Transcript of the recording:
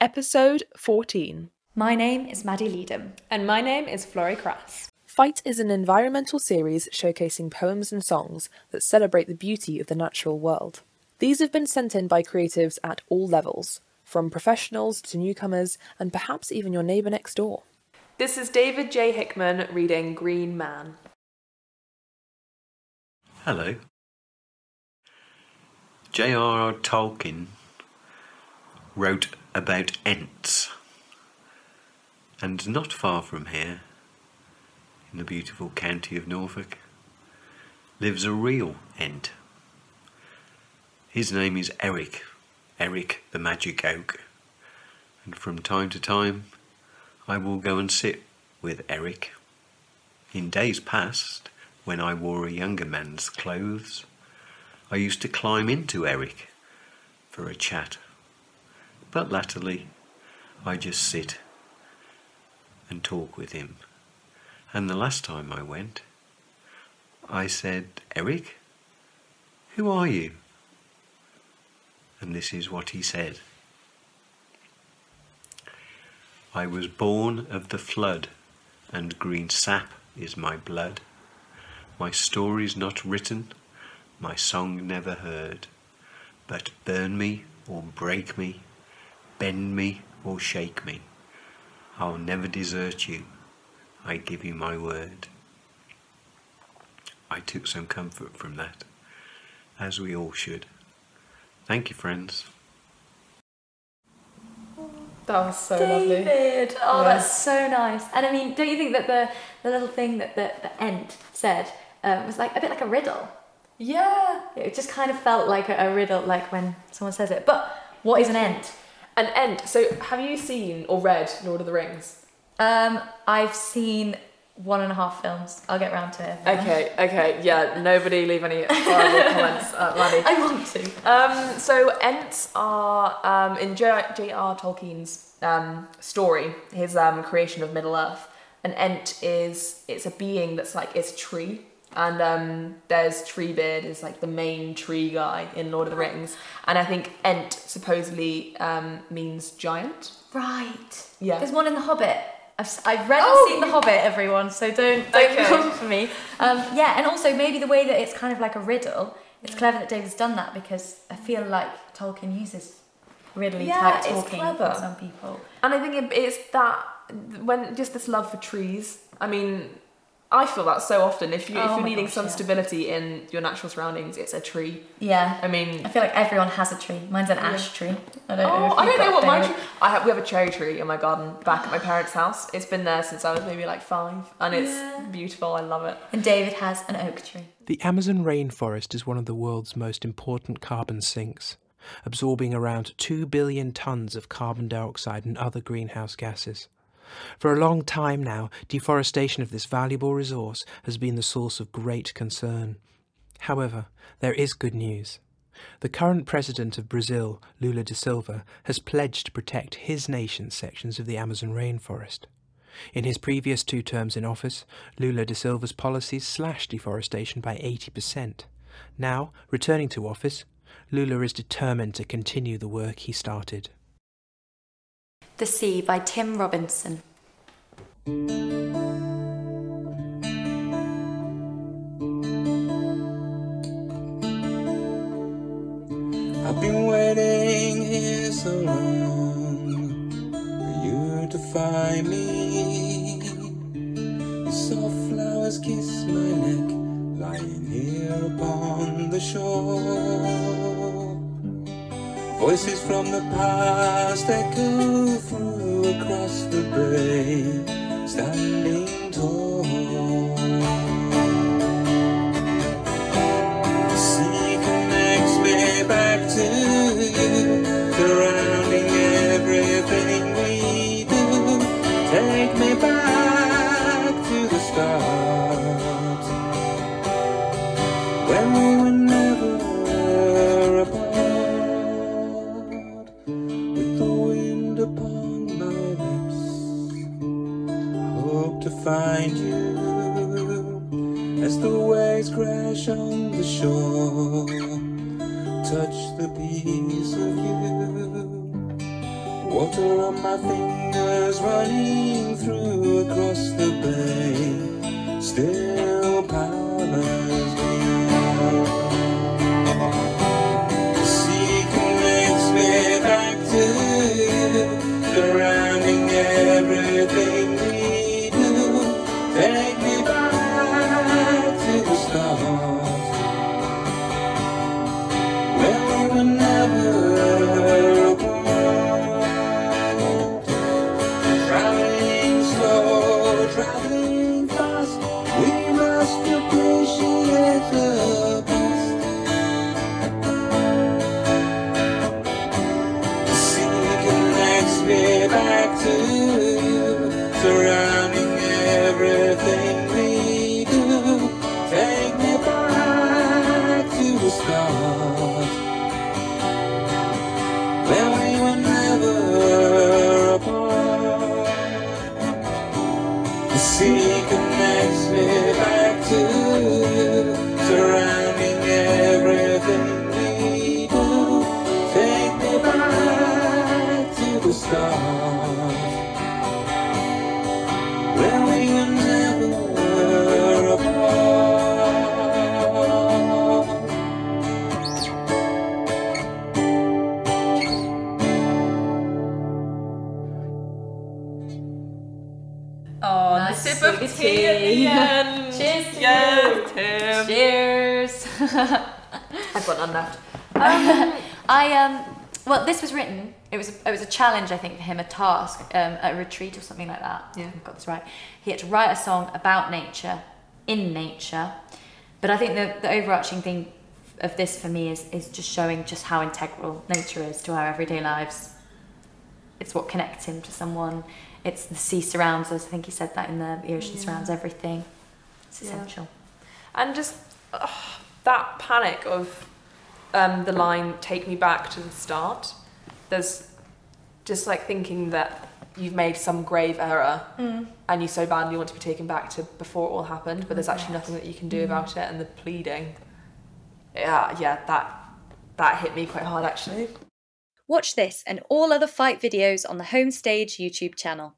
Episode 14 My name is Maddy Leadham. And my name is Florrie Crass. pFITE is an environmental series showcasing poems and songs that celebrate the beauty of the natural world. These have been sent in by creatives at all levels, from professionals to newcomers, and perhaps even your neighbour next door. This is David J. Hickman reading Green Man. Hello. J.R.R. Tolkien wrote about Ents. And not far from here, in the beautiful county of Norfolk, lives a real Ent. His name is Eric, Eric the Magic Oak. And from time to time, I will go and sit with Eric. In days past, when I wore a younger man's clothes, I used to climb into Eric for a chat. But latterly, I just sit and talk with him. And the last time I went, I said, Eric, who are you? And this is what he said I was born of the flood, and green sap is my blood. My story's not written, my song never heard. But burn me or break me, bend me or shake me, I'll never desert you, I give you my word. I took some comfort from that, as we all should. Thank you, friends. That was so lovely. David! Oh, Yeah. that's so nice. And I mean, don't you think that the, the little thing that the, the Ent said um, was like a bit like a riddle? Yeah. It just kind of felt like a, a riddle, like when someone says it. But what is an Ent? An Ent. So, have you seen or read Lord of the Rings? Um, I've seen one and a half films. I'll get round to it. Okay, okay, yeah. Nobody leave any horrible comments, uh. I want to. Um, so Ents are um, in J- J.R. Tolkien's um, story, his um, creation of Middle Earth. An Ent is it's a being that's like it's a tree, and um, there's Treebeard is like the main tree guy in Lord of the Rings, and I think Ent supposedly um, means giant. Right. Yeah. There's one in The Hobbit. I've, I've read Oh! and seen The Hobbit, everyone, so don't, don't Okay. come for me. Um, yeah, and also maybe the way that it's kind of like a riddle, it's clever that David's done that because I feel like Tolkien uses riddly Yeah, type it's talking clever. for some people. And I think it, it's that when just this love for trees. I mean, I feel that so often. If you if Oh you're needing gosh, some yeah. stability in your natural surroundings, it's a tree. Yeah. I mean, I feel like everyone has a tree. Mine's an ash tree. I don't know. oh, if I don't know what my tree. I have, we have a cherry tree in my garden back at my parents' house. It's been there since I was maybe like five, and it's Yeah. beautiful. I love it. And David has an oak tree. The Amazon rainforest is one of the world's most important carbon sinks, absorbing around 2 billion tons of carbon dioxide and other greenhouse gases. For a long time now, deforestation of this valuable resource has been the source of great concern. However, there is good news. The current president of Brazil, Lula da Silva, has pledged to protect his nation's sections of the Amazon rainforest. In his previous two terms in office, Lula da Silva's policies slashed deforestation by 80%. Now, returning to office, Lula is determined to continue the work he started. The Sea by Tim Robinson. I've been waiting here so long for you to find me. Your soft flowers kiss my neck, lying here upon the shore. Voices from the past echo through across the bay, standing tall. The sea connects me back to you, surrounding everything we do. Take me back to the start, when we as the waves crash on the shore. Touch the piece of you. Water on my fingers running through across the bay still powers me. The sea connects me back to you, surrounding everything we do. Take me back The sea connects me back to you, surrounding Oh, Nice the sip of tea at the end. Cheers to yes, Tim. Cheers. I've got none left. I um well this was written it was a, it was a challenge I think for him a task um, at a retreat or something like that Yeah. I've got this right he had to write a song about nature in nature but I think the, the overarching thing of this for me is is just showing just how integral nature is to our everyday lives it's what connects him to someone it's the sea surrounds us I think he said that in the, the ocean surrounds everything it's Yeah. essential And just that panic of um, the line "Take me back to the start." There's just like thinking that you've made some grave error and you so badly want to be taken back to before it all happened, but there's actually nothing that you can do about it. And the pleading, yeah, yeah, that that hit me quite hard actually. Watch this and all other pFITE videos on the Homestage YouTube channel.